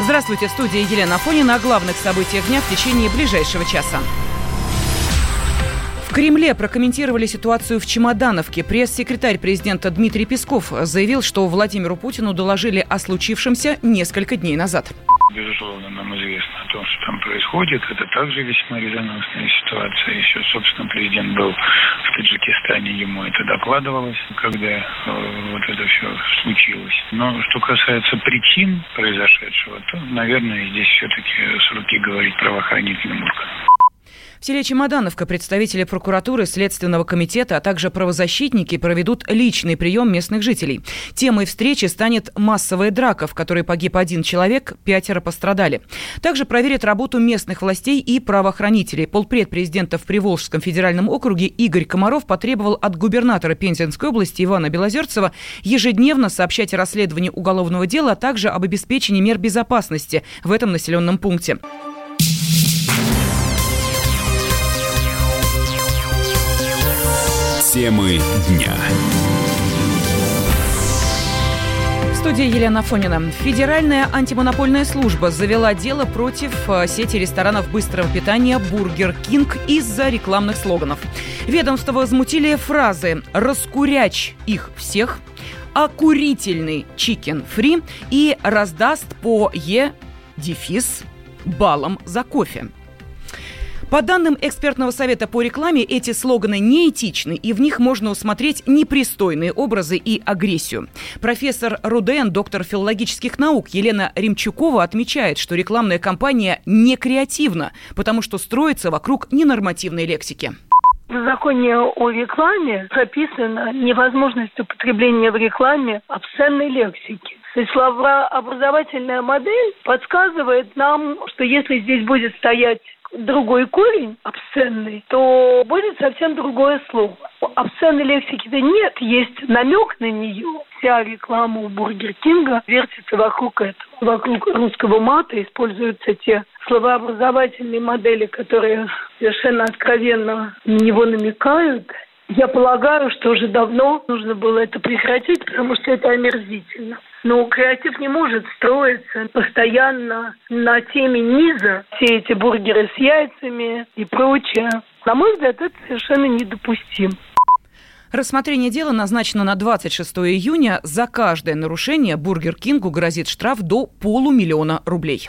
Здравствуйте, в студии Елена Афонина о главных событиях дня в течение ближайшего часа. В Кремле прокомментировали ситуацию в Чемодановке. Пресс-секретарь президента Дмитрий Песков заявил, что Владимиру Путину доложили о случившемся несколько дней назад безусловно, нам известно о том, что там происходит. Это также весьма резонансная ситуация. Еще, собственно, президент был в Таджикистане, ему это докладывалось, когда э, вот это все случилось. Но что касается причин произошедшего, то, наверное, здесь все-таки с руки говорить правоохранительным органам. В селе Чемодановка представители прокуратуры, Следственного комитета, а также правозащитники проведут личный прием местных жителей. Темой встречи станет массовая драка, в которой погиб один человек, пятеро пострадали. Также проверят работу местных властей и правоохранителей. Полпред президента в Приволжском федеральном округе Игорь Комаров потребовал от губернатора Пензенской области Ивана Белозерцева ежедневно сообщать о расследовании уголовного дела, а также об обеспечении мер безопасности в этом населенном пункте. Темы дня. Студии Елена Фонина. Федеральная антимонопольная служба завела дело против э, сети ресторанов быстрого питания «Бургер Кинг» из-за рекламных слоганов. Ведомство возмутили фразы «раскуряч их всех», «окурительный чикен фри» и «раздаст по Е дефис баллом за кофе». По данным экспертного совета по рекламе, эти слоганы неэтичны, и в них можно усмотреть непристойные образы и агрессию. Профессор Руден, доктор филологических наук Елена Римчукова отмечает, что рекламная кампания не креативна, потому что строится вокруг ненормативной лексики. В законе о рекламе прописана невозможность употребления в рекламе обсценной лексики. То есть словообразовательная модель подсказывает нам, что если здесь будет стоять другой корень, обсценный, то будет совсем другое слово. Обсценной лексики-то нет, есть намек на нее. Вся реклама у Бургер Кинга вертится вокруг этого. Вокруг русского мата используются те словообразовательные модели, которые совершенно откровенно на него намекают. Я полагаю, что уже давно нужно было это прекратить, потому что это омерзительно. Но креатив не может строиться постоянно на теме низа. Все эти бургеры с яйцами и прочее. На мой взгляд, это совершенно недопустимо. Рассмотрение дела назначено на 26 июня. За каждое нарушение Бургер Кингу грозит штраф до полумиллиона рублей.